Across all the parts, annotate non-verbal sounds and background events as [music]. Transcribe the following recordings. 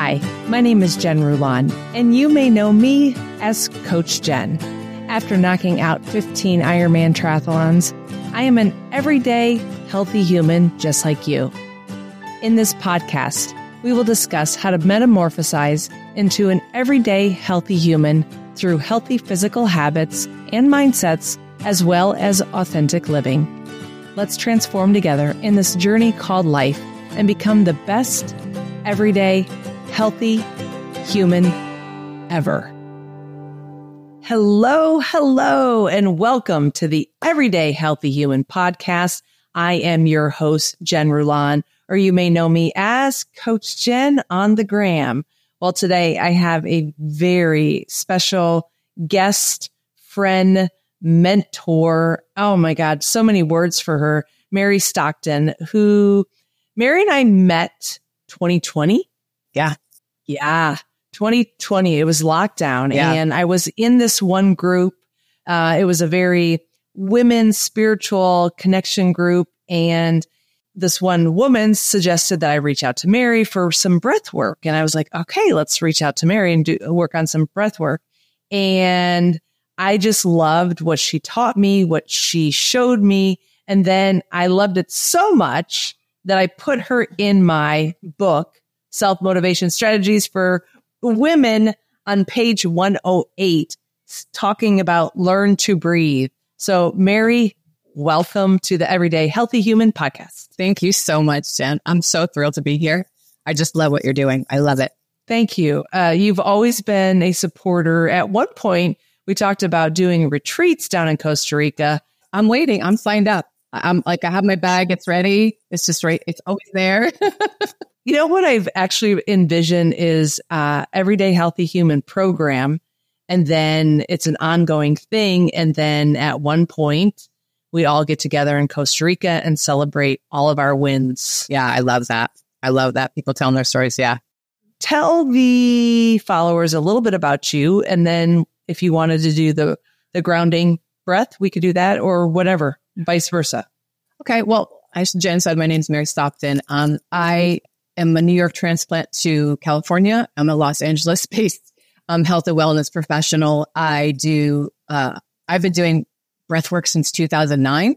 Hi, my name is Jen Rulon, and you may know me as Coach Jen. After knocking out 15 Ironman triathlons, I am an everyday, healthy human just like you. In this podcast, we will discuss how to metamorphosize into an everyday, healthy human through healthy physical habits and mindsets, as well as authentic living. Let's transform together in this journey called life and become the best, everyday, healthy human ever. Hello, hello, and welcome to the Everyday Healthy Human podcast. I am your host, Jen Rulon, or you may know me as Coach Jen on the gram. Well, today I have a very special guest, friend, mentor. Oh my God, so many words for her. Mary Stockton, who Mary and I met 2020. Yeah. Yeah. 2020. It was lockdown Yeah. and I was in this one group. Uh, it was a very women spiritual connection group. And this one woman suggested that I reach out to Mary for some breath work. And I was like, okay, let's reach out to Mary and do work on some breath work. And I just loved what she taught me, what she showed me. And then I loved it so much that I put her in my book, Self Motivation Strategies for Women on page 108, talking about learn to breathe. So Mary, welcome to the Everyday Healthy Human podcast. Thank you so much, Jen. I'm so thrilled to be here. I just love what you're doing. I love it. Thank you. Uh, you've always been a supporter. At one point, we talked about doing retreats down in Costa Rica. I'm waiting. I'm signed up. I'm like, I have my bag. It's ready. It's just right. It's always there. [laughs] You know what I've actually envisioned is uh, everyday healthy human program, and then it's an ongoing thing. And then at one point, we all get together in Costa Rica and celebrate all of our wins. yeah, I love that. I love that. People telling their stories. Yeah. Tell the followers a little bit about you, and then if you wanted to do the the grounding breath, we could do that, or whatever, vice versa. Okay. Well, as Jen said, my name's Mary Stockton. Um, I am a New York transplant to California. I'm a Los Angeles based um, health and wellness professional. I do, uh, I've been doing breath work since 2009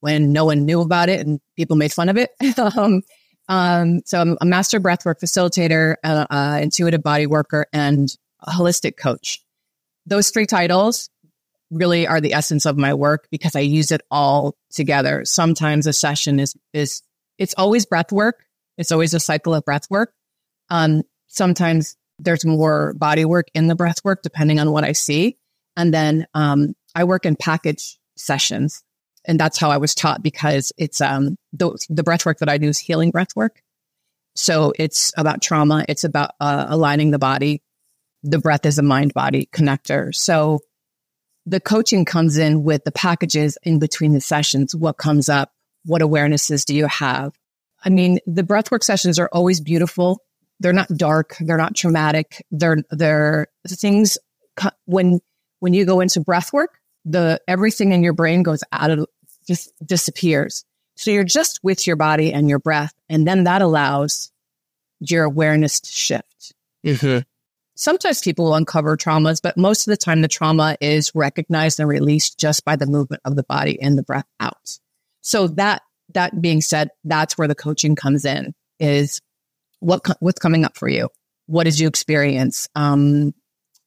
when no one knew about it and people made fun of it. [laughs] um, um, so I'm a master breathwork facilitator, uh, uh, intuitive body worker, and holistic coach. Those three titles really are the essence of my work because I use it all together. Sometimes a session is is it's always breath work. It's always a cycle of breath work. Um, sometimes there's more body work in the breath work depending on what I see. And then um, I work in package sessions. And that's how I was taught because it's um, the, the breath work that I do is healing breath work. So it's about trauma. It's about uh, aligning the body. The breath is a mind body connector. So the coaching comes in with the packages in between the sessions. What comes up? What awarenesses do you have? I mean, the breathwork sessions are always beautiful. They're not dark. They're not traumatic. They're, they're things when, when you go into breathwork, the everything in your brain goes out of, just disappears. So you're just with your body and your breath. And then that allows your awareness to shift mm-hmm. sometimes people will uncover traumas, but most of the time the trauma is recognized and released just by the movement of the body and the breath out. So that, that being said, that's where the coaching comes in is what, what's coming up for you? What did you experience? Um,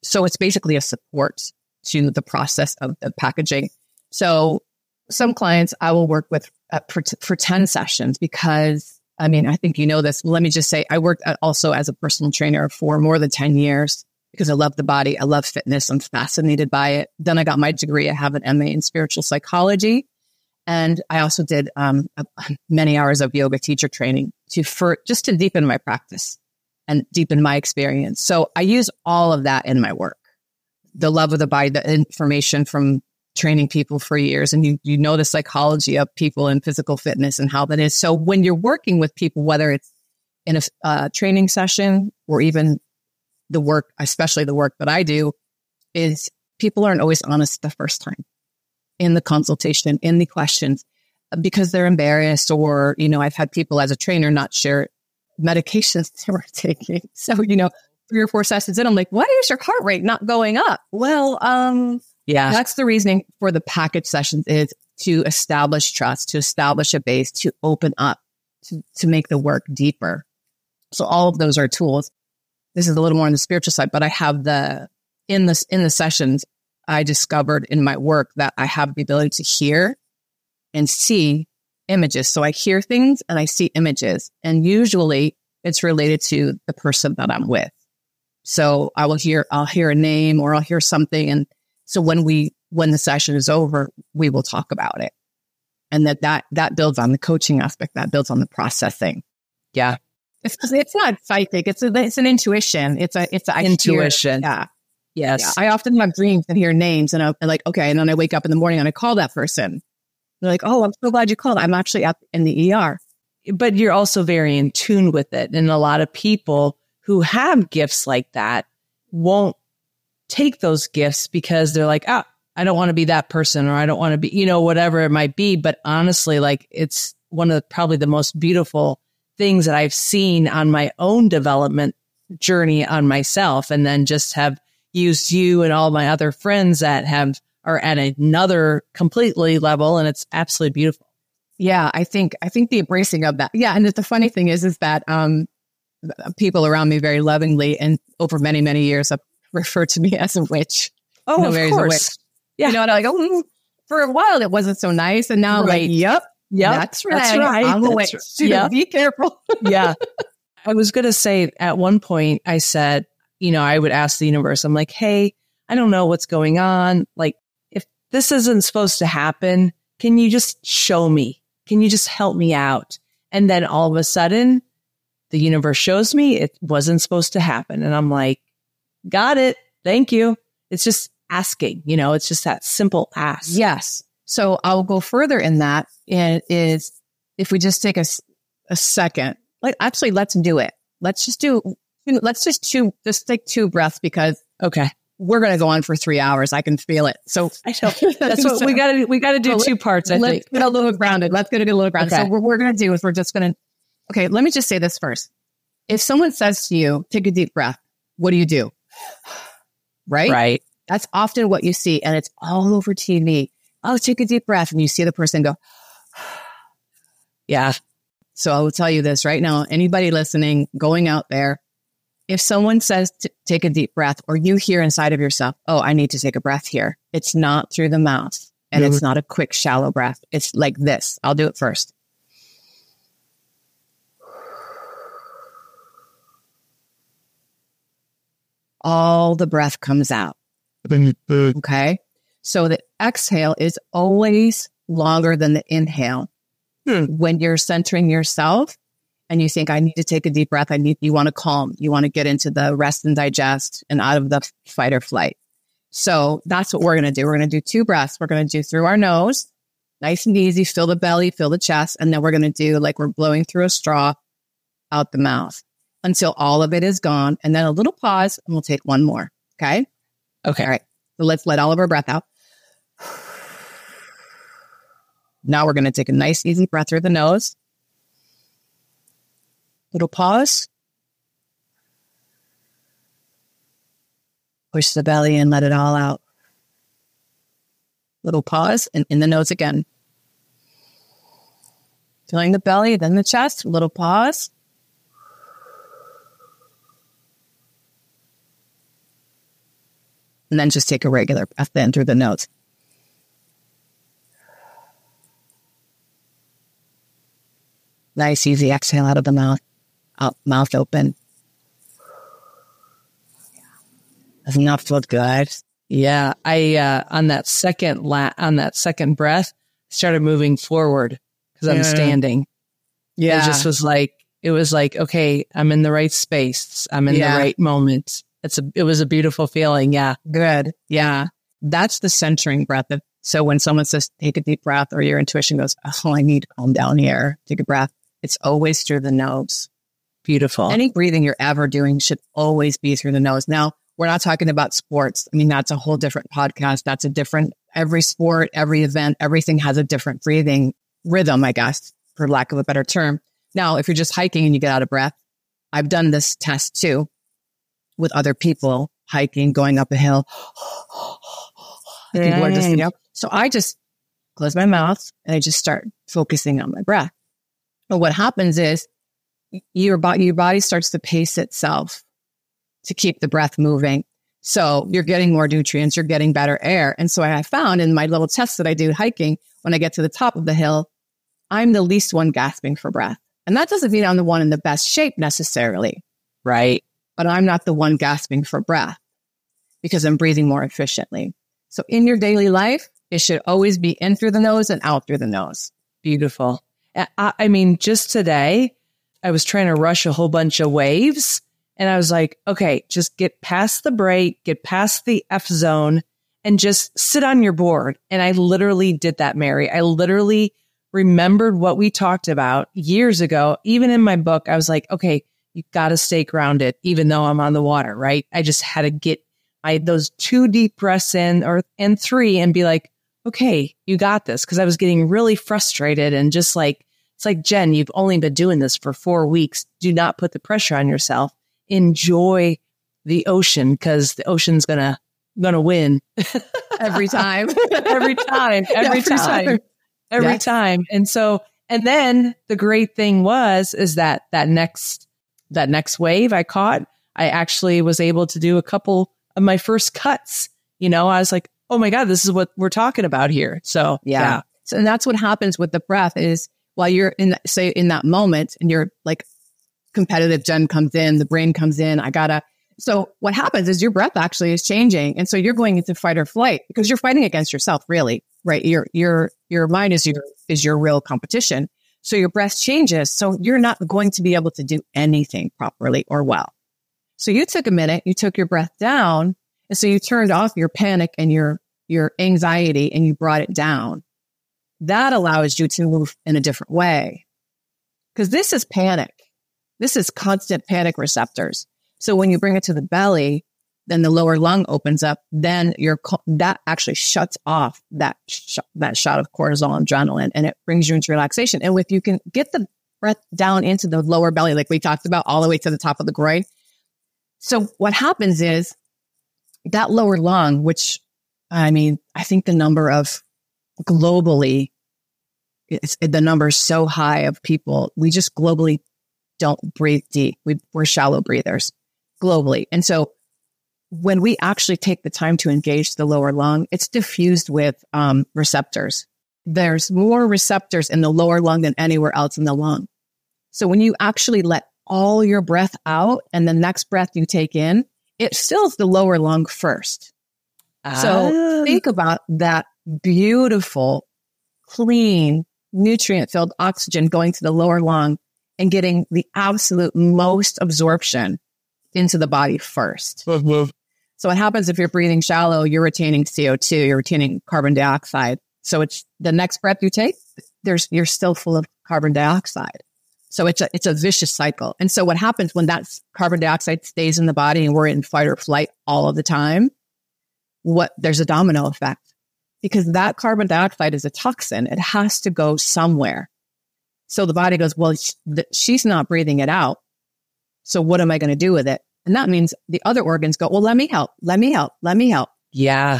so it's basically a support to the process of the packaging. So some clients I will work with uh, for, for 10 sessions because I mean, I think you know this. Let me just say, I worked also as a personal trainer for more than 10 years because I love the body. I love fitness. I'm fascinated by it. Then I got my degree. I have an MA in spiritual psychology. And I also did um, [laughs] many hours of yoga teacher training to for just to deepen my practice and deepen my experience. So I use all of that in my work. The love of the body, the information from training people for years and you, you know the psychology of people and physical fitness and how that is. So when you're working with people, whether it's in a uh, training session or even the work, especially the work that I do, is people aren't always honest the first time in the consultation, in the questions, because they're embarrassed or, you know, I've had people as a trainer not share medications they were [laughs] taking. So, you know, three or four sessions in, I'm like, why is your heart rate not going up? Well, um, Yeah. that's the reasoning for the package sessions is to establish trust, to establish a base, to open up, to, to make the work deeper. So all of those are tools. This is a little more on the spiritual side, but I have the, in this, in the sessions, I discovered in my work that I have the ability to hear and see images. So I hear things and I see images and usually it's related to the person that I'm with. So I will hear, I'll hear a name or I'll hear something. And so when we, when the session is over, we will talk about it. And that, that, that builds on the coaching aspect, that builds on the processing. Yeah. It's, it's not psychic. It's a, it's an intuition. It's a, it's a I hear- Intuition. yeah. Yes. Yeah. I often have dreams and hear names and I'm like, okay. And then I wake up in the morning and I call that person. They're like, oh, I'm so glad you called. I'm actually up in the ER. but you're also very in tune with it. And a lot of people who have gifts like that won't take those gifts because they're like, ah, I don't want to be that person or I don't want to be, you know, whatever it might be. But honestly, like it's one of the, probably the most beautiful things that I've seen on my own development journey on myself. And then just have used you and all my other friends that have are at another completely level. And it's absolutely beautiful. Yeah, I think I think the embracing of that. Yeah, and the funny thing is, is that um, people around me very lovingly and over many many years have referred to me as a witch. Oh, No, of course. witch. Yeah. You know, and I'm like, oh, for a while it wasn't so nice, and now Right. like, yep, Yep. that's right, That's right. I'm a witch. right. Yep. [laughs] Be careful. yeah. I was going to say at one point, I said, you know, I would ask the universe, I'm like, hey, I don't know what's going on. Like, if this isn't supposed to happen, can you just show me? Can you just help me out? And then all of a sudden, the universe shows me it wasn't supposed to happen. And I'm like, got it. Thank you. It's just asking, you know, it's just that simple ask. Yes. So I'll go further in that. It is if we just take a, a second, like actually, let's do it. Let's just do. Let's just two. Just take two breaths because Okay. we're going to go on for three hours. I can feel it. So I. [laughs] That's what we got to, we got to do two parts, I let's think. get a little grounded. Let's get a little grounded. Okay. So what we're going to do is we're just going to, okay, let me just say this first. If someone says to you, take a deep breath, what do you do? Right? Right. That's often what you see. And it's all over TV. Oh, take a deep breath. And you see the person go. [sighs] Yeah. So I will tell you this right now. Anybody listening, going out there, if someone says to take a deep breath or you hear inside of yourself, oh, I need to take a breath here. It's not through the mouth and it's not a quick, shallow breath. It's like this. I'll do it first. All the breath comes out. Okay. So the exhale is always longer than the inhale. Hmm. When you're centering yourself and you think, I need to take a deep breath, I need, you want to calm, you want to get into the rest and digest and out of the fight or flight. So that's what we're going to do. We're going to do two breaths. We're going to do through our nose, nice and easy, fill the belly, fill the chest. And then we're going to do like we're blowing through a straw out the mouth until all of it is gone. And then a little pause and we'll take one more. Okay. Okay. All right. So let's let all of our breath out. Now we're going to take a nice, easy breath through the nose. Little pause. Push the belly in, let it all out. Little pause and in the nose again. Feeling the belly, then the chest. Little pause. And then just take a regular breath in through the nose. Nice, easy exhale out of the mouth, out, mouth open. Doesn't that feel good? Yeah, I uh, on that second la- on that second breath started moving forward because I'm Yeah. standing. Yeah, it just was like it was like okay, I'm in the right space. I'm in Yeah. the right moment. It's a it was a beautiful feeling. Yeah, Good. Yeah. That's the centering breath. Of, so when someone says, take a deep breath or your intuition goes, oh, I need to calm down here. Take a breath. It's always through the nose. Beautiful. Any breathing you're ever doing should always be through the nose. Now, we're not talking about sports. I mean, that's a whole different podcast. That's a different, every sport, every event, everything has a different breathing rhythm, I guess, for lack of a better term. Now, if you're just hiking and you get out of breath, I've done this test too with other people hiking, going up a hill. People are just, you know, so I just close my mouth and I just start focusing on my breath. But what happens is your body, your body starts to pace itself to keep the breath moving. So you're getting more nutrients, you're getting better air. And so I found in my little tests that I do hiking, when I get to the top of the hill, I'm the least one gasping for breath. And that doesn't mean I'm the one in the best shape necessarily. Right. But I'm not the one gasping for breath because I'm breathing more efficiently. So in your daily life, it should always be in through the nose and out through the nose. Beautiful. I, I mean, just today, I was trying to rush a whole bunch of waves and I was like, okay, just get past the break, get past the F zone and just sit on your board. And I literally did that, Mary. I literally remembered what we talked about years ago. Even in my book, I was like, okay, you got to stay grounded, even though I'm on the water, right? I just had to get my, those two deep breaths in or, and three and be like, okay, you got this. Cause I was getting really frustrated and just like, it's like, Jen, you've only been doing this for four weeks. Do not put the pressure on yourself. Enjoy the ocean because the ocean's going to gonna win [laughs] every time, [laughs] every time, every, time, every yes. time. And so, and then the great thing was, is that that next, that next wave I caught, I actually was able to do a couple of my first cuts. You know, I was like, oh my God, this is what we're talking about here. So yeah. yeah. So, and that's what happens with the breath is while you're in, say, in that moment and you're like competitive Jen comes in, the brain comes in, I gotta, so what happens is your breath actually is changing. And so you're going into fight or flight because you're fighting against yourself, really, right? Your, your, your mind is your, is your real competition. So your breath changes. So you're not going to be able to do anything properly or well. So you took a minute, you took your breath down. And so you turned off your panic and your, your anxiety and you brought it down. That allows you to move in a different way. Cause this is panic. This is constant panic receptors. So when you bring it to the belly, then the lower lung opens up. Then your that actually shuts off that sh- that shot of cortisol and adrenaline, and it brings you into relaxation. And if you can get the breath down into the lower belly, like we talked about, all the way to the top of the groin. So what happens is that lower lung, which I mean, I think the number of globally, it's, the number is so high of people. We just globally don't breathe deep. We, we're shallow breathers globally. And so when we actually take the time to engage the lower lung, it's diffused with um, receptors. There's more receptors in the lower lung than anywhere else in the lung. So when you actually let all your breath out and the next breath you take in, it fills the lower lung first. So ah. think about that beautiful, clean, nutrient filled oxygen going to the lower lung and getting the absolute most absorption into the body first. So what happens if you're breathing shallow, you're retaining CO2, you're retaining carbon dioxide. So it's the next breath you take, there's, you're still full of carbon dioxide. So it's a, it's a vicious cycle. And so what happens when that carbon dioxide stays in the body and we're in fight or flight all of the time? What there's a domino effect because that carbon dioxide is a toxin. It has to go somewhere. So the body goes, well, she's not breathing it out. So what am I going to do with it? And that means the other organs go, well, let me help. Let me help. Let me help. Yeah.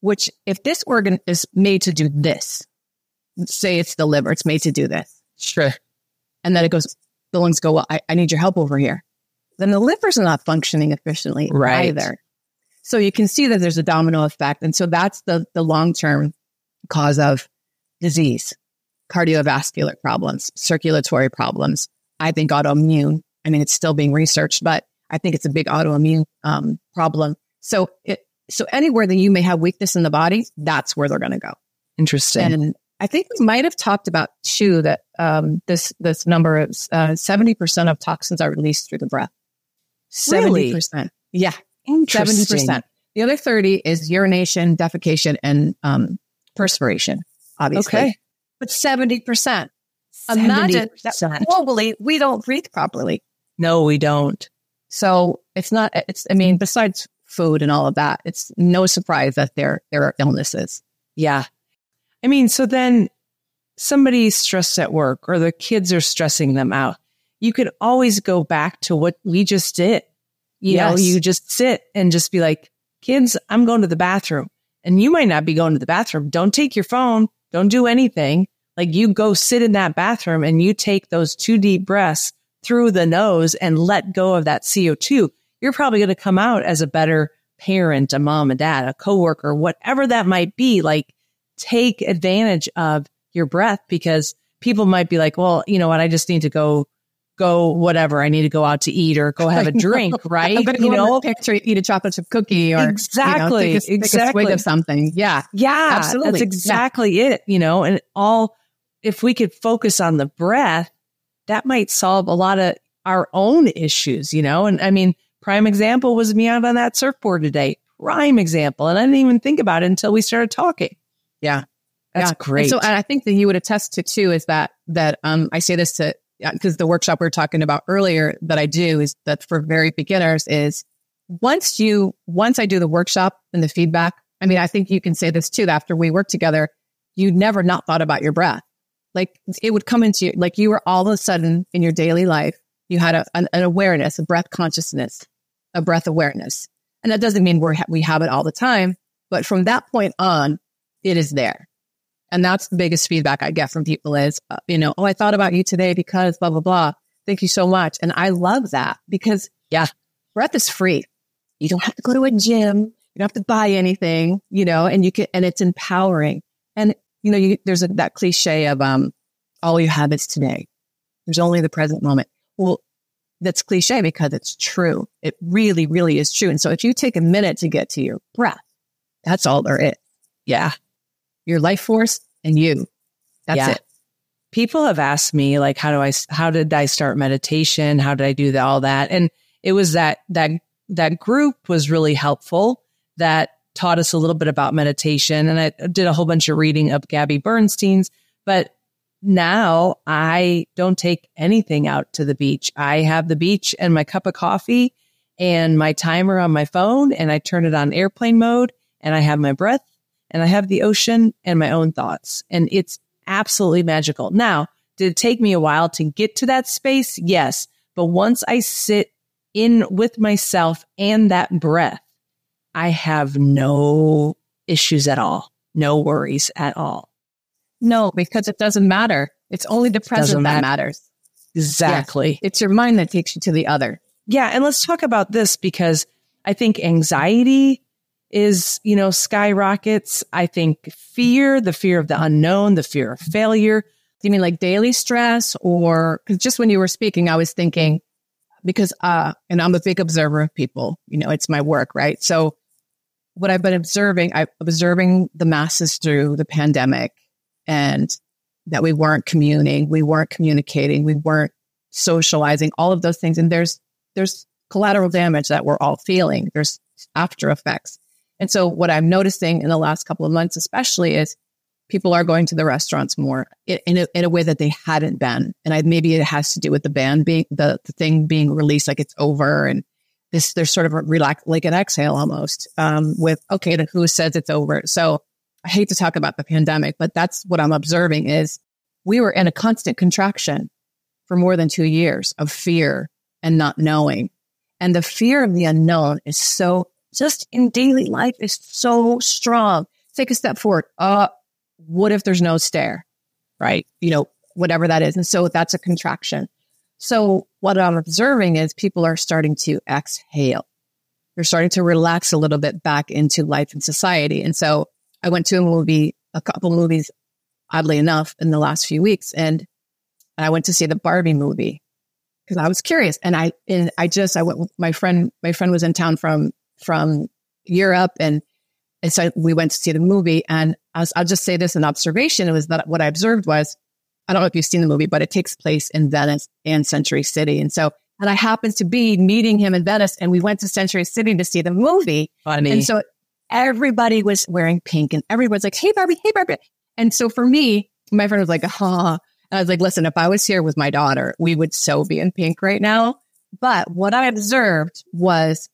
Which if this organ is made to do this, say it's the liver, it's made to do this. Sure. And then it goes, the lungs go, well, I, I need your help over here. Then the liver's not functioning efficiently right. either. So you can see that there's a domino effect. And so that's the, the long-term cause of disease, cardiovascular problems, circulatory problems. I think autoimmune I mean, it's still being researched, but I think it's a big autoimmune um, problem. So, it, so anywhere that you may have weakness in the body, that's where they're going to go. Interesting. And I think we might have talked about too that um, this this number is uh, seventy percent of toxins are released through the breath. Seventy percent. Yeah, seventy percent. The other thirty is urination, defecation, and um, perspiration. Obviously, okay. but seventy percent. Imagine that globally we don't breathe properly. No, we don't. So it's not, it's, I mean, besides food and all of that, it's no surprise that there, there are illnesses. Yeah. I mean, so then somebody's stressed at work or the kids are stressing them out. you could always go back to what we just did. You Yes. know, you just sit and just be like, kids, I'm going to the bathroom. And you might not be going to the bathroom. Don't take your phone. Don't do anything. Like you go sit in that bathroom and you take those two deep breaths through the nose and let go of that CO2. You're probably going to come out as a better parent, a mom, a dad, a coworker, whatever that might be. Like take advantage of your breath because people might be like, well, you know what? I just need to go, go whatever. I need to go out to eat or go [laughs] have a drink, right? I'm you go know, picture, eat a chocolate chip cookie, or Exactly, you know, take, a, take a exactly. swig of something. Yeah, Yeah, Absolutely. That's Yeah. exactly it. You know, and all, if we could focus on the breath, that might solve a lot of our own issues, you know? And I mean, prime example was me out on that surfboard today. Prime example. And I didn't even think about it until we started talking. Yeah. That's Yeah. great. And so, and I think that you would attest to too is that that um, I say this to Uh, because the workshop we were talking about earlier that I do is that for very beginners is once you once I do the workshop and the feedback. I mean, I think you can say this too. After we work together, you never not thought about your breath. Like it would come into you, like you were all of a sudden in your daily life, you had a, an, an awareness, a breath consciousness, a breath awareness. And that doesn't mean we're, we have it all the time, but from that point on, it is there. And that's the biggest feedback I get from people is, uh, you know, oh, I thought about you today because blah, blah, blah. Thank you so much. And I love that because Yeah. breath is free. You don't have to go to a gym. You don't have to buy anything, you know, and you can, and it's empowering. And, you know, you, there's a, that cliche of, um, all you have is today. There's only the present moment. Well, that's cliche because it's true. It really, really is true. And so if you take a minute to get to your breath, that's all there is. yeah. Your life force and you. That's Yeah. it. people have asked me like how do i how did i start meditation how did i do all that and it was that that that group was really helpful that taught us a little bit about meditation and i did a whole bunch of reading of gabby bernstein's but now i don't take anything out to the beach i have the beach and my cup of coffee and my timer on my phone and i turn it on airplane mode and i have my breath and i have the ocean and my own thoughts and it's absolutely magical. Now, did it take me a while to get to that space? Yes. But once I sit in with myself and that breath, I have no issues at all, no worries at all. No, because it doesn't matter. It's only the present that matter. matters. Exactly. It's your mind that takes you to the other. Yeah. And let's talk about this because I think anxiety is, you know, skyrockets. I think fear, the fear of the unknown, the fear of failure. Do you mean like daily stress or because just when you were speaking, I was thinking because, uh, and I'm a big observer of people, you know, it's my work, right? So what I've been observing, I'm observing the masses through the pandemic and that we weren't communing, we weren't communicating, we weren't socializing, all of those things. And there's, there's collateral damage that we're all feeling. There's after effects. And so what I'm noticing in the last couple of months, especially is people are going to the restaurants more in, a, in a way that they hadn't been. And I, maybe it has to do with the ban being the, the thing being released, like it's over and this, there's sort of a relax, like an exhale almost, um, with, okay, who says it's over? So I hate to talk about the pandemic, but that's what I'm observing is we were in a constant contraction for more than two years of fear and not knowing. And the fear of the unknown is so just in daily life is so strong. Take a step forward. Uh, what if there's no stair? Right. You know, whatever that is. And so that's a contraction. So what I'm observing is people are starting to exhale. They're starting to relax a little bit back into life and society. And so I went to a movie, a couple movies, oddly enough, in the last few weeks, and I went to see the Barbie movie because I was curious. And I, and I just, I went with my friend, my friend was in town from, from Europe and, and so we went to see the movie and was, I'll just say this in observation. It was that what I observed was, I don't know if you've seen the movie, but it takes place in Venice and Century City. And so, and I happened to be meeting him in Venice and we went to Century City to see the movie. Funny. And so everybody was wearing pink and everyone's like, Hey Barbie, hey Barbie. And so for me, my friend was like, huh. And I was like, listen, if I was here with my daughter, we would so be in pink right now. But what I observed was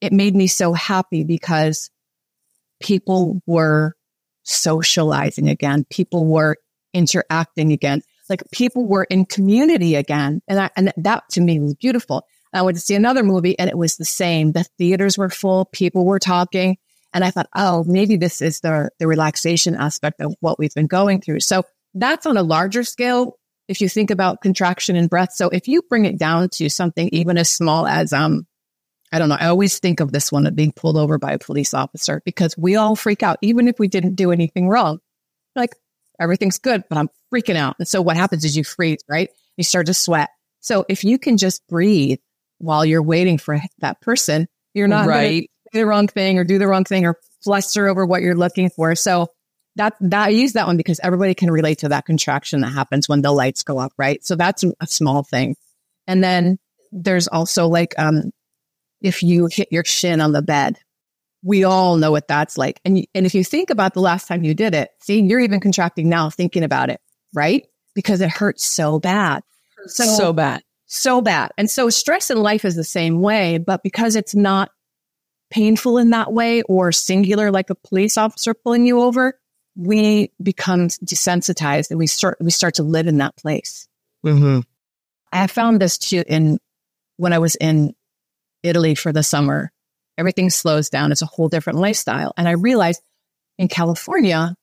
it made me so happy because people were socializing again. People were interacting again. Like people were in community again. And I, and that to me was beautiful. I went to see another movie and it was the same. The theaters were full. People were talking. And I thought, oh, maybe this is the, the relaxation aspect of what we've been going through. So that's on a larger scale. If you think about contraction and breath. So if you bring it down to something even as small as, um, I don't know. I always think of this one of being pulled over by a police officer because we all freak out, even if we didn't do anything wrong. Like everything's good, but I'm freaking out. And so what happens is you freeze, right? You start to sweat. So if you can just breathe while you're waiting for that person, you're not right. do the wrong thing or do the wrong thing or fluster over what you're looking for. So that, that I use that one because everybody can relate to that contraction that happens when the lights go up, right? So that's a small thing. And then there's also like, um, if you hit your shin on the bed, we all know what that's like. And, and if you think about the last time you did it, see, you're even contracting now thinking about it, right? Because it hurts so bad. So, so bad. So bad. And so stress in life is the same way, but because it's not painful in that way or singular, like a police officer pulling you over, we become desensitized and we start, we start to live in that place. Mm-hmm. I found this too in when I was in Italy for the summer. Everything slows down. It's a whole different lifestyle. And I realized in California,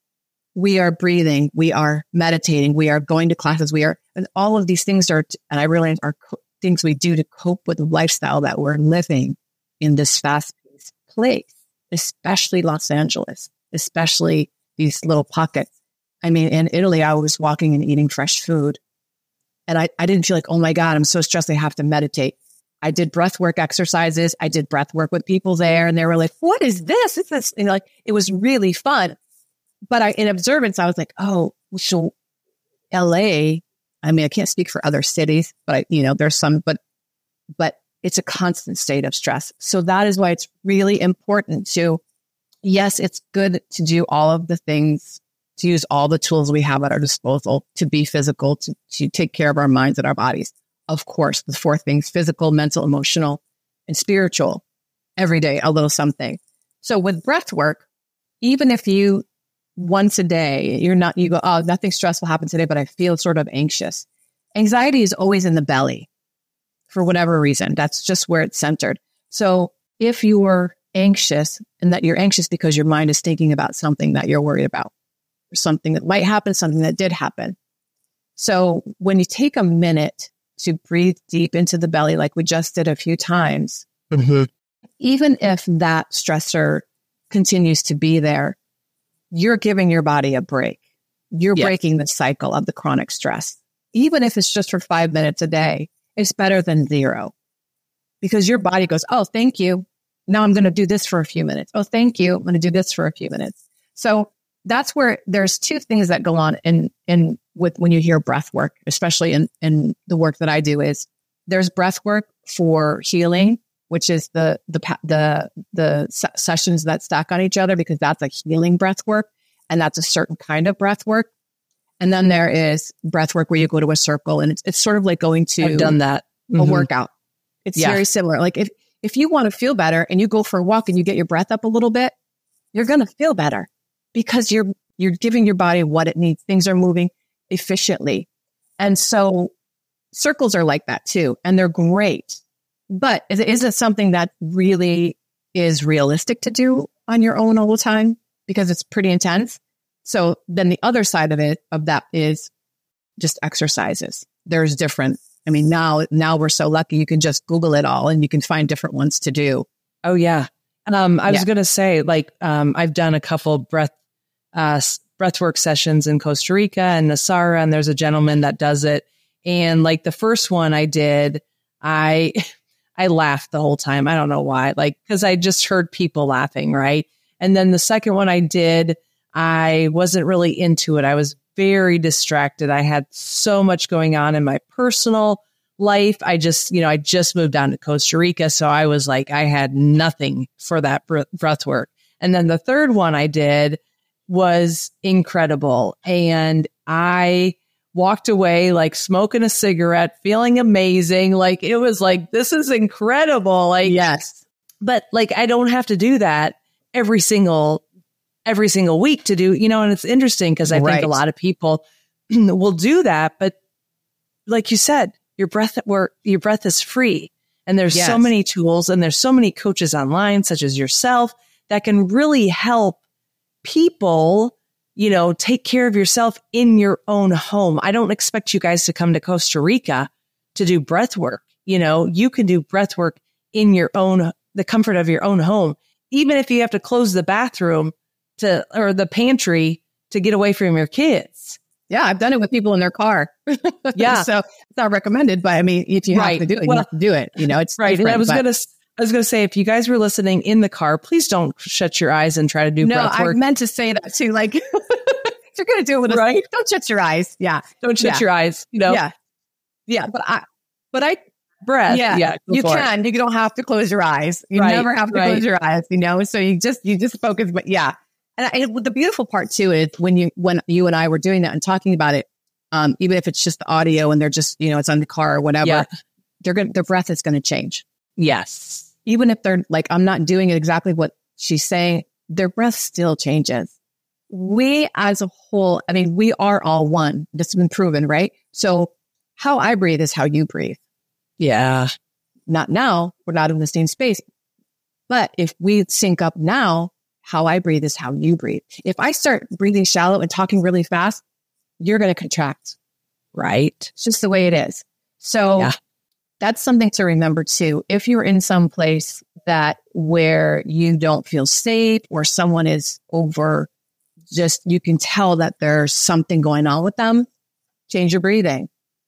we are breathing, we are meditating, we are going to classes, we are, and all of these things are, and I realize are co- things we do to cope with the lifestyle that we're living in this fast paced place, especially Los Angeles, especially these little pockets. I mean, in Italy, I was walking and eating fresh food and I, I didn't feel like, oh my God, I'm so stressed. I have to meditate. I did breath work exercises. I did breath work with people there and they were like, what is this? It's this, know, like it was really fun but I, in observance, I was like, oh, so LA, I mean, I can't speak for other cities, but I, you know, there's some, but, but it's a constant state of stress. So that is why it's really important to, yes, it's good to do all of the things, to use all the tools we have at our disposal to be physical, to, to take care of our minds and our bodies. Of course, the four things, physical, mental, emotional, and spiritual every day, a little something. So with breath work, even if you once a day, you're not, you go, oh, nothing stressful happened today, but I feel sort of anxious. Anxiety is always in the belly for whatever reason. That's just where it's centered. So if you're anxious and that you're anxious because your mind is thinking about something that you're worried about or something that might happen, something that did happen. So when you take a minute to breathe deep into the belly, like we just did a few times, mm-hmm. even if that stressor continues to be there, you're giving your body a break. You're yes. breaking the cycle of the chronic stress. Even if it's just for five minutes a day, it's better than zero because your body goes, Oh, thank you. Now I'm going to do this for a few minutes. Oh, thank you. I'm going to do this for a few minutes. So that's where there's two things that go on in, in with when you hear breath work, especially in, in the work that I do is there's breath work for healing which is the the the the sessions that stack on each other because that's a healing breath work and that's a certain kind of breath work. And then there is breath work where you go to a circle and it's, it's sort of like going to I've done that a mm-hmm. workout. It's yeah. very similar. Like if if you want to feel better and you go for a walk and you get your breath up a little bit, you're going to feel better because you're you're giving your body what it needs. Things are moving efficiently. And so circles are like that too and they're great but is it, is it something that really is realistic to do on your own all the time? Because it's pretty intense. So then the other side of it, of that is just exercises. There's different. I mean, now, now we're so lucky you can just Google it all and you can find different ones to do. Oh yeah. Um, I yeah. was going to say, like, um, I've done a couple breath, uh, breathwork sessions in Costa Rica and Nosara, and there's a gentleman that does it. And like the first one I did, I [laughs] I laughed the whole time. I don't know why, like, cause I just heard people laughing, right? And then the second one I did, I wasn't really into it. I was very distracted. I had so much going on in my personal life. I just, you know, I just moved down to Costa Rica. So I was like, I had nothing for that breath work. And then the third one I did was incredible. And I, walked away like smoking a cigarette, feeling amazing. Like it was like, this is incredible. Like, yes, but like, I don't have to do that every single, every single week to do, you know, and it's interesting because I right. think a lot of people [clears throat] will do that. But like you said, your breath work, your breath is free. And there's Yes. so many tools and there's so many coaches online, such as yourself, that can really help people, you know, take care of yourself in your own home. I don't expect you guys to come to Costa Rica to do breath work. You know, you can do breath work in your own, the comfort of your own home, even if you have to close the bathroom to, or the pantry to get away from your kids. Yeah, I've done it with people in their car. [laughs] Yeah. so it's not recommended, but I mean, if you Right. have to do it, Well- you have to do it. You know, it's Right. And I was going to, I was going to say, if you guys were listening in the car, please don't shut your eyes and try to do No, breath I meant to say that too. Like, [laughs] you're going to do it with us, Right. don't shut your eyes. Yeah. don't shut yeah. your eyes. You know, Yeah. Yeah. But I, but I, breath. yeah, Yeah. you for it. can. You don't have to close your eyes. You Right, never have to right. close your eyes, you know? So you just, you just focus. But yeah. And, I, and the beautiful part too is when you, when you and I were doing that and talking about it, um, even if it's just the audio and they're just, you know, it's on the car or whatever, Yeah. they're going to, their breath is going to change. Yes. even if they're like, I'm not doing it exactly what she's saying, their breath still changes. We as a whole, I mean, we are all one. This has been proven, right? So how I breathe is how you breathe. Yeah. Not now, we're not in the same space. But if we sync up now, how I breathe is how you breathe. If I start breathing shallow and talking really fast, you're going to contract. Right. It's just the way it is. So Yeah. That's something to remember too. If you're in some place that where you don't feel safe or someone is over just you can tell that there's something going on with them, change your breathing.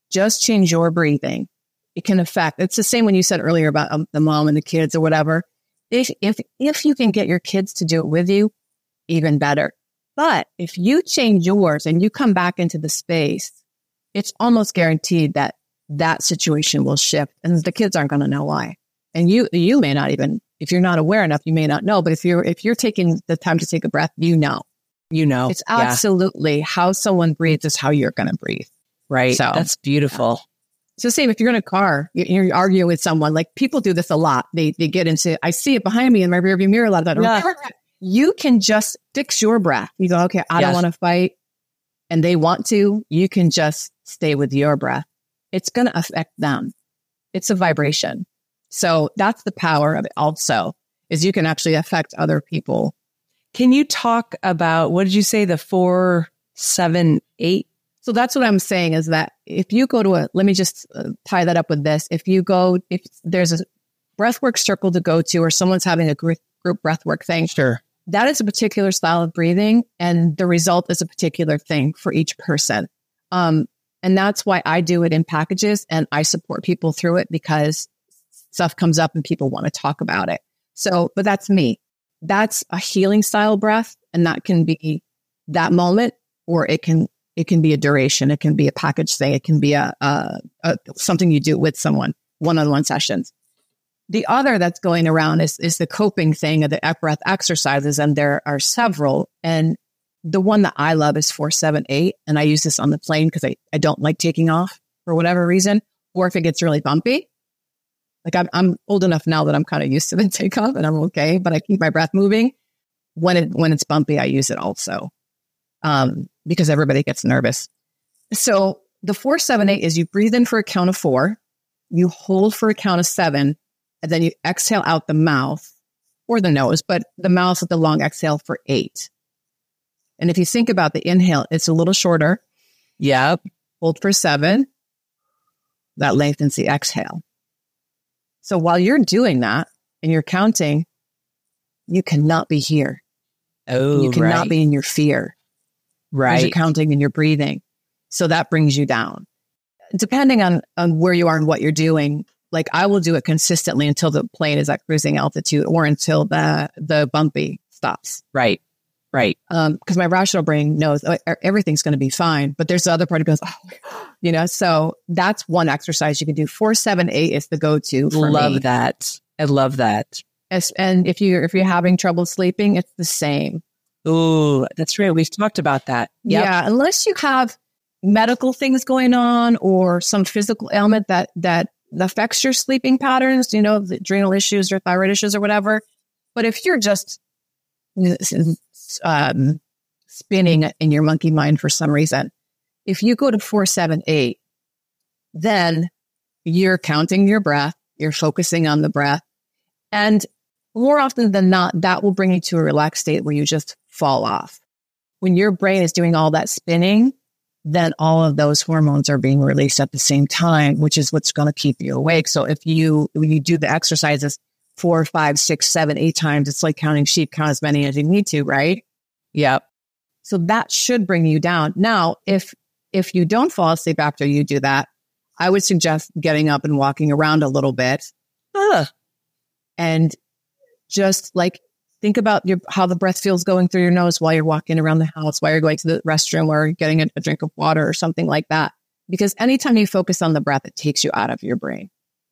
Just change your breathing. It can affect. It's the same when you said earlier about um, the mom and the kids or whatever. If if if you can get your kids to do it with you, even better. But if you change yours and you come back into the space, it's almost guaranteed that that situation will shift and the kids aren't going to know why. And you, you may not even, if you're not aware enough, you may not know, but if you're, if you're taking the time to take a breath, you know, You know, it's Oh, Yeah. absolutely how someone breathes is how you're going to breathe. right. so- That's beautiful. It's the same if you're in a car, you- you're arguing with someone, like people do this a lot. They, they get into, I see it behind me in my rearview mirror a lot of that. Yeah. that. You can just fix your breath. You go, okay, I don't want to fight. And they want to, you can just stay with your breath. It's going to affect them. It's a vibration. So that's the power of it also is you can actually affect other people. Can you talk about what did you say? The four, seven, eight? So that's what I'm saying is that if you go to a, let me just uh, tie that up with this. If you go, if there's a breathwork circle to go to, or someone's having a group, group breathwork thing, Sure. that is a particular style of breathing, and the result is a particular thing for each person. Um, and that's why I do it in packages, and I support people through it because stuff comes up and people want to talk about it. So, but that's me. That's a healing style breath, and that can be that moment, or it can it can be a duration. It can be a package thing. It can be a, a, a something you do with someone one on one sessions. The other that's going around is is the coping thing of the breath exercises, and there are several. And the one that I love is four seven eight, and I use this on the plane because I, I don't like taking off for whatever reason, or if it gets really bumpy. Like I'm I'm old enough now that I'm kind of used to the [laughs] takeoff and I'm okay, but I keep my breath moving. When it when it's bumpy, I use it also, um, because everybody gets nervous. So the four seven eight is you breathe in for a count of four, you hold for a count of seven, and then you exhale out the mouth or the nose, but the mouth with the long exhale for eight. And if you think about the inhale, it's a little shorter. Yep. Hold for seven. That lengthens the exhale. So while you're doing that and you're counting, you cannot be here. Oh, you cannot right. be in your fear. right. You're counting and you're breathing. So that brings you down. Depending on, on where you are and what you're doing, like I will do it consistently until the plane is at cruising altitude or until the, the bumpy stops. Right. Right. Um, cause my rational brain knows oh, everything's going to be fine, but there's the other part that goes, oh, you know, so that's one exercise you can do. Four, seven, eight is the go-to. Love me. that. I love that. As- And if you, if you're having trouble sleeping, it's the same. Ooh, that's right. We've talked about that. Yep. Yeah, unless you have medical things going on or some physical ailment that that affects your sleeping patterns, you know, the adrenal issues or thyroid issues or whatever. But if you're just um, spinning in your monkey mind for some reason, if you go to four, seven, eight, then you're counting your breath, you're focusing on the breath. And more often than not, that will bring you to a relaxed state where you just fall off. When your brain is doing all that spinning, then all of those hormones are being released at the same time, which is what's going to keep you awake. So if you, when you do the exercises four, five, six, seven, eight times, it's like counting sheep, count as many as you need to, right? Yep. So that should bring you down. Now, if, if you don't fall asleep after you do that, I would suggest getting up and walking around a little bit. Ugh. And just like think about your, how the breath feels going through your nose while you're walking around the house, while you're going to the restroom or getting a, a drink of water or something like that. Because anytime you focus on the breath, it takes you out of your brain.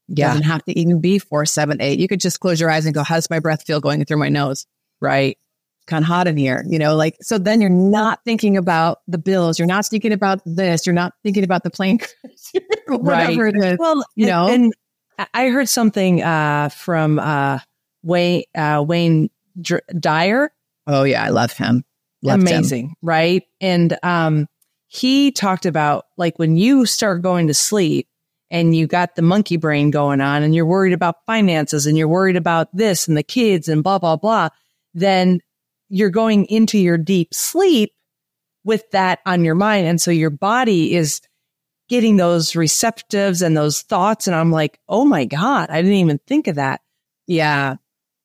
It Yeah. doesn't have to even be four, seven, eight. You could just close your eyes and go, how does my breath feel going through my nose? Right. kind of hot in here, you know, like, so then you're not thinking about the bills. You're not thinking about this. You're not thinking about the plane, [laughs] whatever it is. Well, you and- know? and I heard something uh, from uh, Wayne uh, Wayne Dr- Dyer. Oh yeah. I love him. Loved him. Amazing, right? And um, he talked about like when you start going to sleep and you got the monkey brain going on, and you're worried about finances, and you're worried about this and the kids and blah blah blah. Then you're going into your deep sleep with that on your mind, and so your body is getting those receptives and those thoughts. And I'm like, oh my god, I didn't even think of that. Yeah.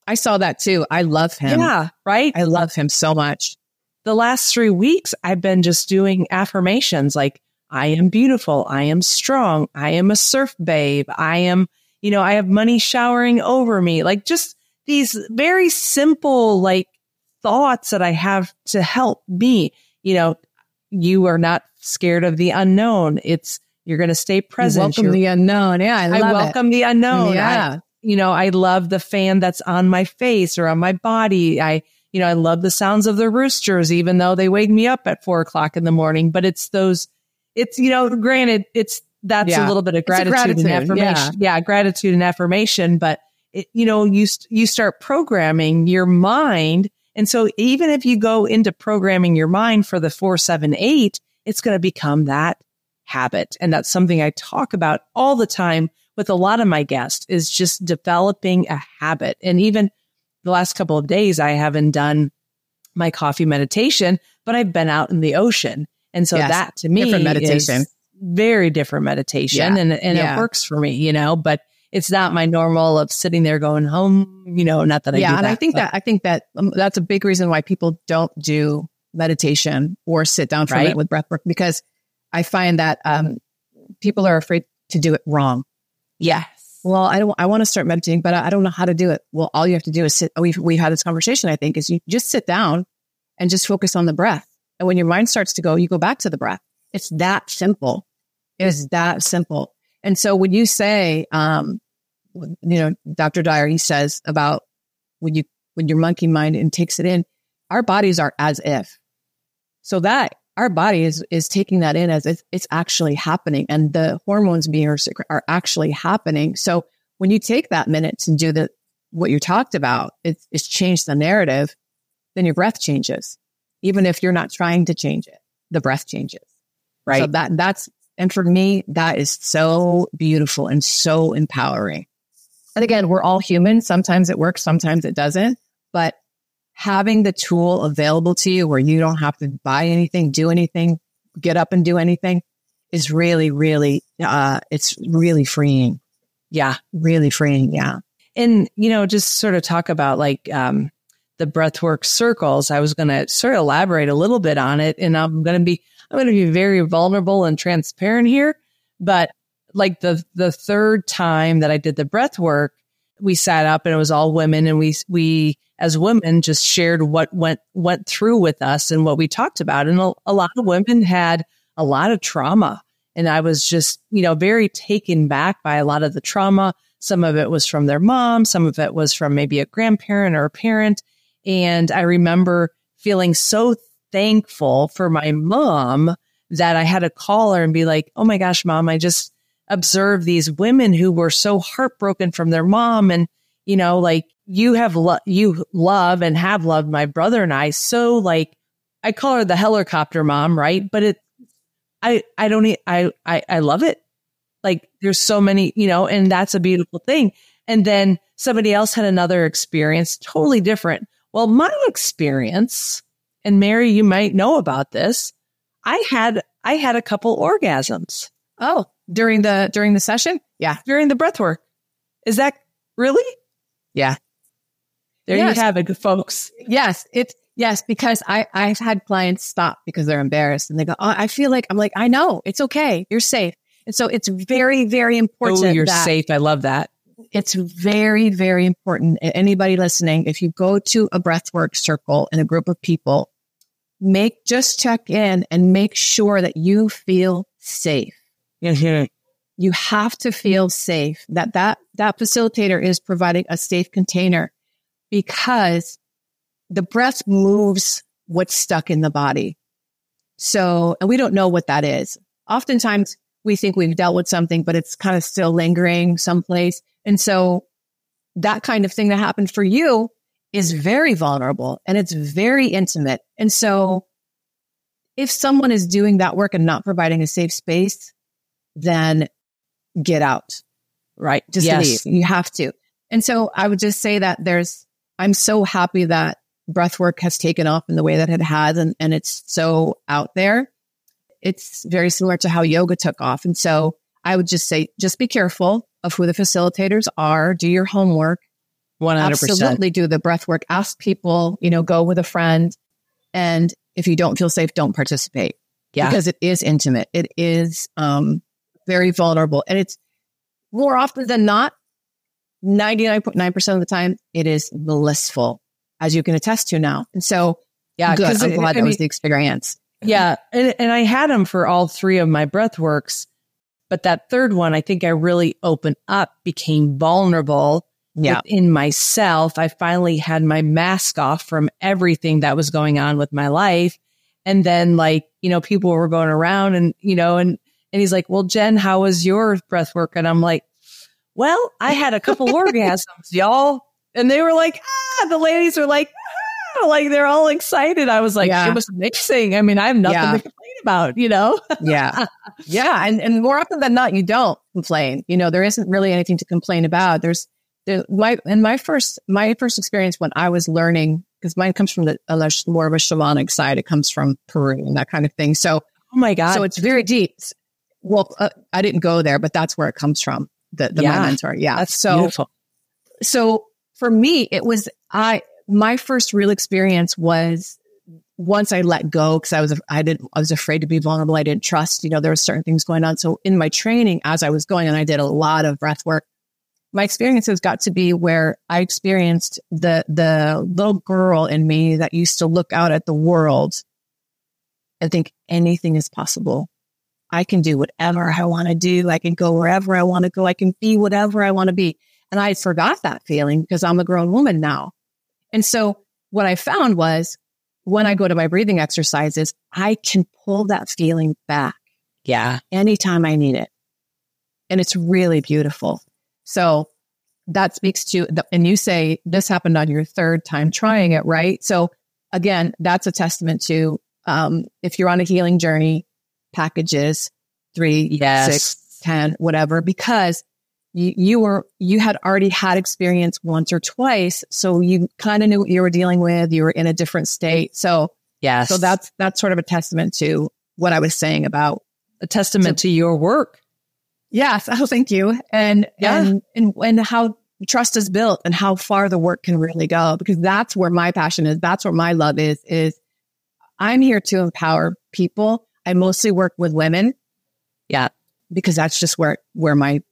I saw that too. I love him. yeah, right. I love him so much. the last three weeks, I've been just doing affirmations like, I am beautiful. I am strong. I am a surf babe. I am, you know, I have money showering over me. Like just these very simple, like thoughts that I have to help me. You know, you are not scared of the unknown. It's, you're going to stay You present. welcome You're- the unknown. Yeah. I, I welcome the unknown. it. I- Yeah. you know, I love the fan that's on my face or on my body. I, you know, I love the sounds of the roosters, even though they wake me up at four o'clock in the morning. But it's those, it's, you know, granted, it's, that's Yeah. a little bit of a gratitude, and affirmation. Yeah. gratitude and affirmation. But, it, you know, you, you start programming your mind. And so even if you go into programming your mind for the four, seven, eight, it's going to become that habit. And that's something I talk about all the time with a lot of my guests is just developing a habit. And even the last couple of days, I haven't done my coffee meditation, but I've been out in the ocean. And so Yes. that to me Different meditation. very different meditation Yeah. and, and Yeah. it works for me, you know, but it's not my normal of sitting there going home, you know, not that I yeah. do And I think but- that, I think that um, that's a big reason why people don't do meditation or sit down for a Right. minute with breath work because I find that, um, people are afraid to do it wrong. yes. well, I don't, I want to start meditating, but I I don't know how to do it. Well, all you have to do is sit. We've, we've had this conversation, I think, is you just sit down and just focus on the breath. And when your mind starts to go, you go back to the breath. It's that simple. It is that simple. And so when you say, um, you know, Dr. Dyer, he says about when you, when your monkey mind and takes it in, our bodies are as if. So that our body is, is taking that in as if it's actually happening and the hormones being are, are actually happening. So when you take that minute to do the, what you talked about, it's, it's changed the narrative, then your breath changes. Even if you're not trying to change it, the breath changes. Right. So that, that's, and for me, that is so beautiful and so empowering. And again, we're all human. Sometimes it works, sometimes it doesn't, but having the tool available to you where you don't have to buy anything, do anything, get up and do anything is really, really, uh, it's really freeing, yeah. really freeing. Yeah. and you know just sort of talk about like um the breathwork circles i was going to sort of elaborate a little bit on it and i'm going to be i'm going to be very vulnerable and transparent here but like the the third time that i did the breath work we sat up and it was all women and we we as women just shared what went went through with us and what we talked about and a, a lot of women had a lot of trauma and i was just you know very taken back by a lot of the trauma some of it was from their mom, some of it was from maybe a grandparent or a parent. And I remember feeling so thankful for my mom that I had to call her and be like, Oh my gosh, mom, I just observed these women who were so heartbroken from their mom. And, you know, like you have, lo- you love and have loved my brother and I. So like, I call her the helicopter mom, right? But it, I, I don't, I, I, I love it. Like there's so many, you know, and that's a beautiful thing. And then somebody else had another experience totally different. Well, my experience, and Mary, you might know about this. I had, I had a couple orgasms. Oh, during the, during the session? Yeah. During the breath work. Is that really? Yeah. There yes. you have it, folks. Yes. It's, yes, because I, I've had clients stop because they're embarrassed and they go, oh, I feel like, I'm like, I know it's okay. You're safe. And so it's very, very oh, important. Oh, you're safe. I love that. It's very, very important. Anybody listening, if you go to a breathwork circle in a group of people, make just check in and make sure that you feel safe. Mm-hmm. You have to feel safe that that, that facilitator is providing a safe container because the breath moves what's stuck in the body. So, and we don't know what that is. Oftentimes we think we've dealt with something, but it's kind of still lingering someplace. And so that kind of thing that happened for you is very vulnerable and it's very intimate. And so if someone is doing that work and not providing a safe space, then get out, right? Just yes. leave. You have to. And so I would just say that there's, I'm so happy that breath work has taken off in the way that it has and, and it's so out there it's very similar to how yoga took off. And so I would just say, just be careful of who the facilitators are. Do your homework. 100%. Absolutely do the breath work. Ask people, you know, go with a friend. And if you don't feel safe, don't participate. Yeah. Because it is intimate. It is, um, very vulnerable. And it's more often than not, 99.9% of the time, it is blissful, as you can attest to now. And so, yeah, good. I'm glad I that was the experience. Yeah. And, and I had them for all three of my breath works. But that third one, I think I really opened up, became vulnerable yeah. in myself. I finally had my mask off from everything that was going on with my life. And then like, you know, people were going around and, you know, and, and he's like, well, Jen, how was your breath work? And I'm like, well, I had a couple [laughs] orgasms, y'all. And they were like, ah, the ladies were like, like they're all excited. I was like, yeah. it was amazing. I mean, I have nothing yeah. to complain about, you know? yeah. [laughs] Yeah. And, and more often than not, you don't complain. You know, there isn't really anything to complain about. There's, there, my, and my first, my first experience when I was learning, because mine comes from the a more of a shamanic side. It comes from Peru and that kind of thing. So, oh my God. So it's very deep. Well, uh, I didn't go there, but that's where it comes from. The, the yeah. mentor. Yeah. That's so beautiful. So for me, it was, I, my first real experience was once I let go because I was I didn't I was afraid to be vulnerable. I didn't trust. You know, there were certain things going on. So in my training, as I was going, and I did a lot of breath work, my experiences got to be where I experienced the the little girl in me that used to look out at the world and think anything is possible. I can do whatever I want to do. I can go wherever I want to go. I can be whatever I want to be. And I forgot that feeling because I'm a grown woman now. And so what I found was when I go to my breathing exercises, I can pull that feeling back. Yeah. Anytime I need it. And it's really beautiful. So that speaks to the, and you say this happened on your third time trying it, right? So again, that's a testament to, um, if you're on a healing journey, packages three, yes. six, ten, whatever, because you, you were, you had already had experience once or twice. So you kind of knew what you were dealing with. You were in a different state. So yeah. So that's, that's sort of a testament to what I was saying about a testament to, to your work. Yes. [laughs] Oh, thank you. And, yeah. and, and, and how trust is built and how far the work can really go, because that's where my passion is. That's where my love is, is I'm here to empower people. I mostly work with women. Yeah. Because that's just where, where my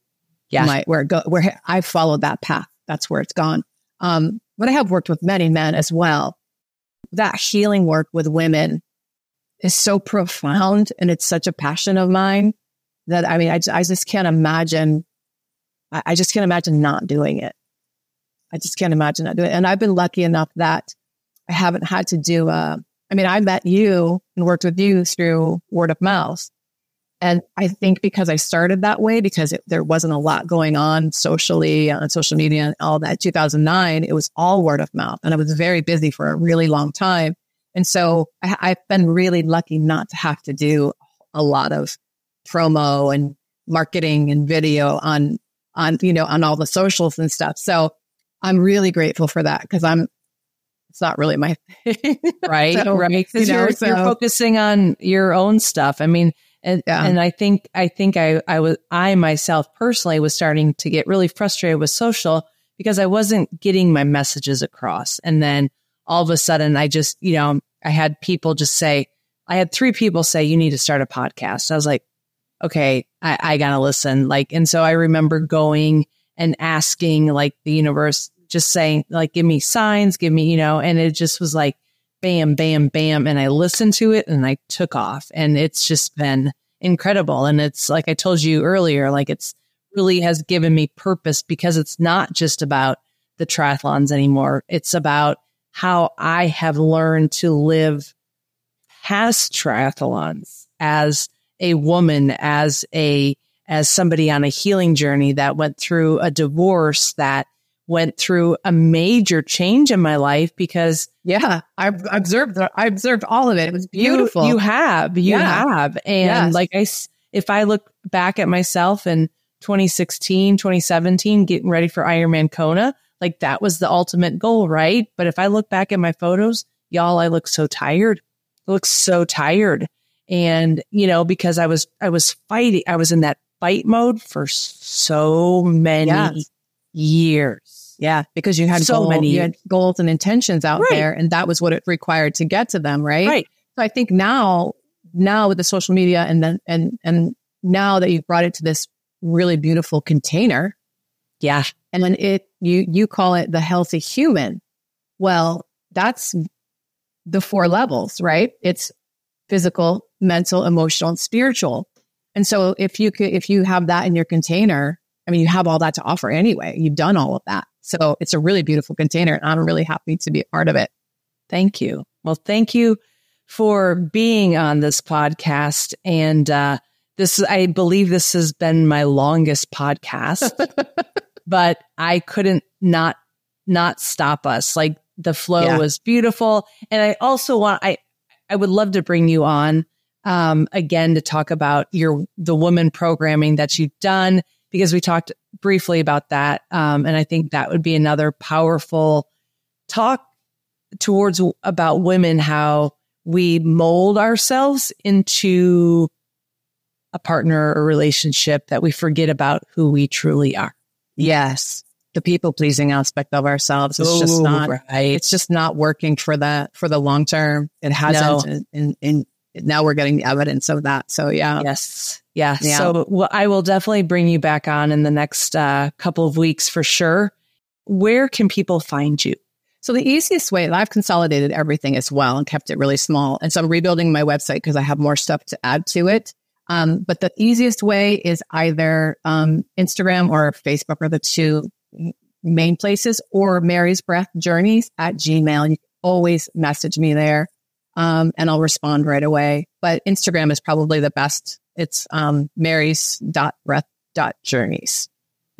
yeah. my, where go, where I followed that path. That's where it's gone. Um, but I have worked with many men as well. That healing work with women is so profound and it's such a passion of mine that I mean, I, I just can't imagine. I, I just can't imagine not doing it. I just can't imagine not doing it. And I've been lucky enough that I haven't had to do, uh, I mean, I met you and worked with you through word of mouth. And I think because I started that way, because it, there wasn't a lot going on socially on social media and all that, 2009, it was all word of mouth. And I was very busy for a really long time. And so I, have been really lucky not to have to do a lot of promo and marketing and video on, on, you know, on all the socials and stuff. So I'm really grateful for that because I'm, it's not really my [laughs] thing. right. so, right. Because you are so. you're focusing on your own stuff. I mean, and, yeah. and I think, I think I, I was, I myself personally was starting to get really frustrated with social because I wasn't getting my messages across. And then all of a sudden I just, you know, I had people just say, I had three people say, you need to start a podcast. I was like, okay, I, I gotta listen. Like, and so I remember going and asking like the universe, just saying like, give me signs, give me, you know, and it just was like, bam, bam, bam. And I listened to it and I took off and it's just been incredible. And it's like I told you earlier, like it's really has given me purpose because it's not just about the triathlons anymore. It's about how I have learned to live past triathlons as a woman, as a, as somebody on a healing journey that went through a divorce, that went through a major change in my life because yeah, I observed, I observed all of it. It was beautiful. You, you have, you yeah. have. And yes. like I, if I look back at myself in 2016, 2017, getting ready for Ironman Kona, like that was the ultimate goal, right? But if I look back at my photos, y'all, I look so tired. I look so tired. And, you know, because I was, I was fighting, I was in that fight mode for so many yes. years. Yeah. Because you had so goals, many, you had goals and intentions out right. there and that was what it required to get to them. Right. Right. So I think now, now with the social media and then, and, and now that you've brought it to this really beautiful container. Yeah. And then it, you, you call it the healthy human. Well, that's the four levels, right? It's physical, mental, emotional, and spiritual. And so if you could, if you have that in your container, I mean, you have all that to offer anyway. You've done all of that. So it's a really beautiful container and I'm really happy to be a part of it. Thank you. Well, thank you for being on this podcast. And, uh, this, I believe this has been my longest podcast, [laughs] but I couldn't not, not stop us. Like the flow yeah. was beautiful. And I also want, I, I would love to bring you on, um, again to talk about your, the woman programming that you've done because we talked briefly about that. Um, and I think that would be another powerful talk towards about women, how we mold ourselves into a partner or relationship that we forget about who we truly are. Yes. The people pleasing aspect of ourselves is just not, right. it's just not working for the, for the long term. It hasn't. No. And, and now we're getting the evidence of that. So yeah. Yes. Yeah. yeah. So well, I will definitely bring you back on in the next uh, couple of weeks for sure. Where can people find you? So the easiest way, I've consolidated everything as well and kept it really small. And so I'm rebuilding my website because I have more stuff to add to it. Um, but the easiest way is either um, Instagram or Facebook are the two main places or Mary's Breath Journeys at Gmail. You can always message me there um, and I'll respond right away. But Instagram is probably the best. It's um, Mary's dot breath dot journeys.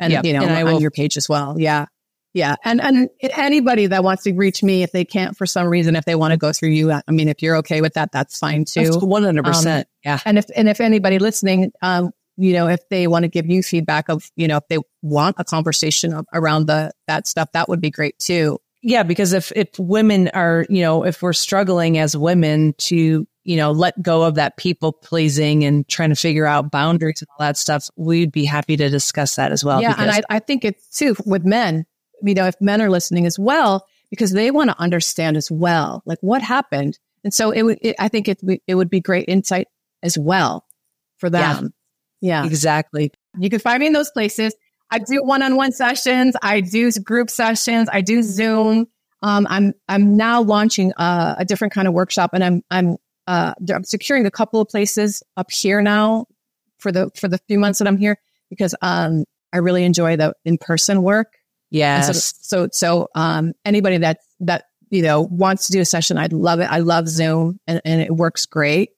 And, yep. you know, and I on will, your page as well. Yeah. Yeah. And, and anybody that wants to reach me, if they can't for some reason, if they want to go through you, I mean, if you're okay with that, that's fine too. One hundred percent. Um, yeah. And if, and if anybody listening, um, you know, if they want to give you feedback of, you know, if they want a conversation of, around the, that stuff, that would be great too. Yeah. Because if, if women are, you know, if we're struggling as women to, you know, let go of that people pleasing and trying to figure out boundaries and all that stuff, we'd be happy to discuss that as well. Yeah. And I, I think it's too with men, you know, if men are listening as well, because they want to understand as well, like what happened. And so it would, it, I think it, it would be great insight as well for them. Yeah. yeah. Exactly. You can find me in those places. I do one-on-one sessions. I do group sessions. I do Zoom. Um, I'm, I'm now launching a, a different kind of workshop and I'm, I'm, uh, I'm securing a couple of places up here now for the, for the few months that I'm here because, um, I really enjoy the in-person work. Yes. So, so, so, um, anybody that, that, you know, wants to do a session, I'd love it. I love Zoom and, and it works great,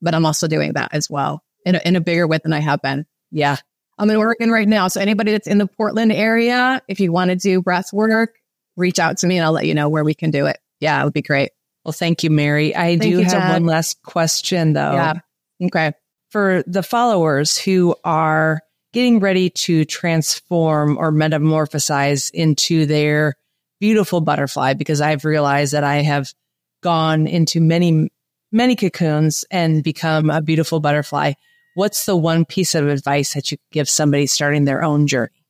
but I'm also doing that as well in a, in a bigger way than I have been. Yeah. I'm in Oregon right now. So anybody that's in the Portland area, if you want to do breath work, reach out to me and I'll let you know where we can do it. Yeah, it would be great. Well, thank you, Mary. I thank do have one last question though. Yeah. Okay. for the followers who are getting ready to transform or metamorphosize into their beautiful butterfly, because I've realized that I have gone into many, many cocoons and become a beautiful butterfly. What's the one piece of advice that you give somebody starting their own journey?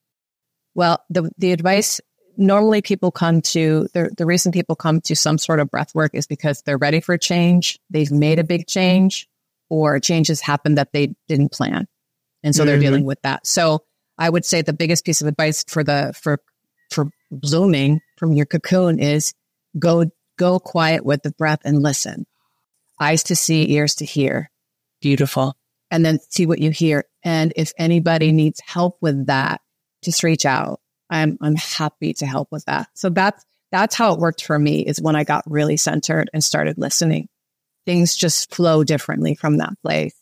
Well, the, the advice normally people come to the, the reason people come to some sort of breath work is because they're ready for change. They've made a big change or changes happened that they didn't plan. And so mm-hmm. they're dealing with that. So I would say the biggest piece of advice for the, for, for blooming from your cocoon is go, go quiet with the breath and listen. Eyes to see, ears to hear. Beautiful. And then see what you hear. And if anybody needs help with that, just reach out. I'm, I'm happy to help with that. So that's, that's how it worked for me is when I got really centered and started listening. Things just flow differently from that place.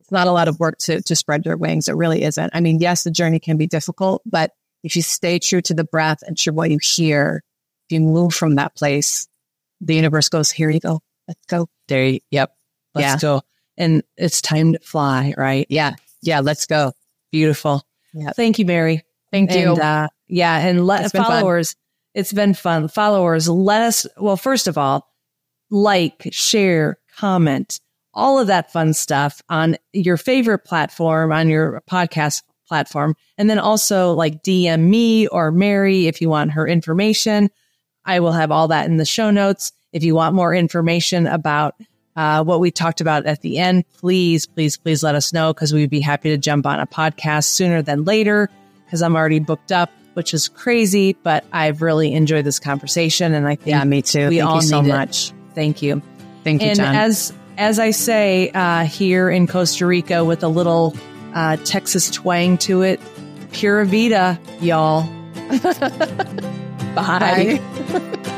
It's not a lot of work to, to spread your wings. It really isn't. I mean, yes, the journey can be difficult, but if you stay true to the breath and to what you hear, if you move from that place, the universe goes, here you go. Let's go. There you, yep. Let's yeah. go. And it's time to fly, right? Yeah. Yeah. Let's go. Beautiful. Yeah. Thank you, Mary. Thank and, you. Uh, yeah. And let followers, it's been fun. Followers, let us, well, first of all, like, share, comment, all of that fun stuff on your favorite platform, on your podcast platform. And then also like DM me or Mary if you want her information. I will have all that in the show notes. If you want more information about uh, what we talked about at the end, please, please, please let us know because we'd be happy to jump on a podcast sooner than later because I'm already booked up, which is crazy, but I've really enjoyed this conversation. And I think yeah, me too. We Thank all you so much. It. Thank you. Thank you, and John. as, as I say, uh, here in Costa Rica with a little, uh, Texas twang to it, pura vida, y'all. [laughs] Bye. Bye. [laughs]